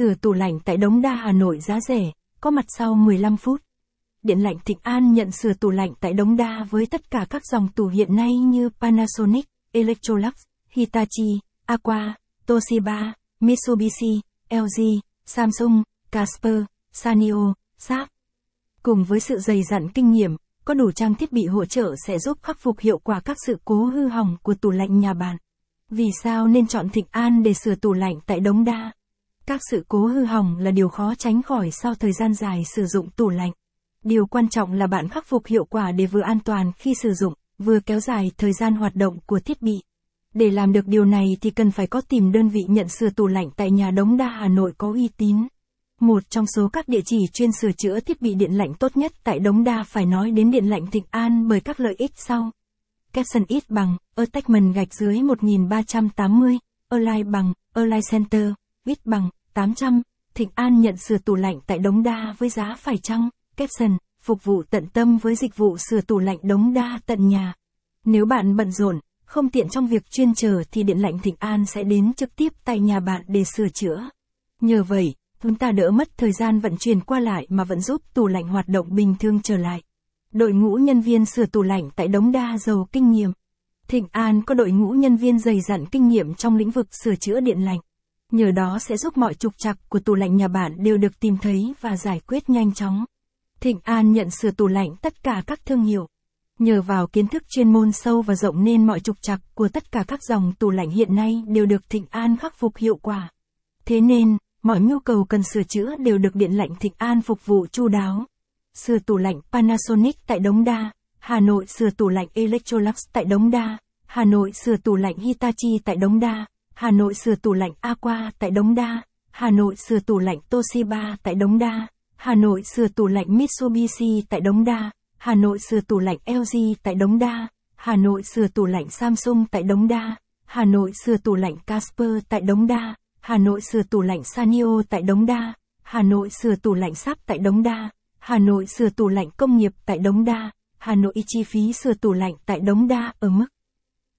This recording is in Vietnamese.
Sửa tủ lạnh tại Đống Đa Hà Nội giá rẻ, có mặt sau 15 phút. Điện lạnh Thịnh An nhận sửa tủ lạnh tại Đống Đa với tất cả các dòng tủ hiện nay như Panasonic, Electrolux, Hitachi, Aqua, Toshiba, Mitsubishi, LG, Samsung, Casper, Sanyo, Sharp. Cùng với sự dày dặn kinh nghiệm, có đủ trang thiết bị hỗ trợ sẽ giúp khắc phục hiệu quả các sự cố hư hỏng của tủ lạnh nhà bạn. Vì sao nên chọn Thịnh An để sửa tủ lạnh tại Đống Đa? Các sự cố hư hỏng là điều khó tránh khỏi sau thời gian dài sử dụng tủ lạnh. Điều quan trọng là bạn khắc phục hiệu quả để vừa an toàn khi sử dụng, vừa kéo dài thời gian hoạt động của thiết bị. Để làm được điều này thì cần phải có tìm đơn vị nhận sửa tủ lạnh tại nhà Đống Đa Hà Nội có uy tín. Một trong số các địa chỉ chuyên sửa chữa thiết bị điện lạnh tốt nhất tại Đống Đa phải nói đến điện lạnh Thịnh An bởi các lợi ích sau. Capson ít bằng, Attachment gạch dưới 1380, Align bằng, Align Center, ít bằng, 800. Thịnh An nhận sửa tủ lạnh tại Đống Đa với giá phải chăng, Capson, phục vụ tận tâm với dịch vụ sửa tủ lạnh Đống Đa tận nhà. Nếu bạn bận rộn, không tiện trong việc chuyên chờ thì điện lạnh Thịnh An sẽ đến trực tiếp tại nhà bạn để sửa chữa. Nhờ vậy, chúng ta đỡ mất thời gian vận chuyển qua lại mà vẫn giúp tủ lạnh hoạt động bình thường trở lại. Đội ngũ nhân viên sửa tủ lạnh tại Đống Đa giàu kinh nghiệm. Thịnh An có đội ngũ nhân viên dày dặn kinh nghiệm trong lĩnh vực sửa chữa điện lạnh. Nhờ đó sẽ giúp mọi trục trặc của tủ lạnh nhà bạn đều được tìm thấy và giải quyết nhanh chóng. Thịnh An nhận sửa tủ lạnh tất cả các thương hiệu. Nhờ vào kiến thức chuyên môn sâu và rộng nên mọi trục trặc của tất cả các dòng tủ lạnh hiện nay đều được Thịnh An khắc phục hiệu quả. Thế nên, mọi nhu cầu cần sửa chữa đều được điện lạnh Thịnh An phục vụ chu đáo. Sửa tủ lạnh Panasonic tại Đống Đa, Hà Nội sửa tủ lạnh Electrolux tại Đống Đa, Hà Nội sửa tủ lạnh Hitachi tại Đống Đa, Hà Nội sửa tủ lạnh Aqua tại Đống Đa, Hà Nội sửa tủ lạnh Toshiba tại Đống Đa, Hà Nội sửa tủ lạnh Mitsubishi tại Đống Đa, Hà Nội sửa tủ lạnh LG tại Đống Đa, Hà Nội sửa tủ lạnh Samsung tại Đống Đa, Hà Nội sửa tủ lạnh Casper tại Đống Đa, Hà Nội sửa tủ lạnh Sanio tại Đống Đa, Hà Nội sửa tủ lạnh Sáp tại Đống Đa, Hà Nội sửa tủ lạnh công nghiệp tại Đống Đa, Hà Nội chi phí sửa tủ lạnh tại Đống Đa ở mức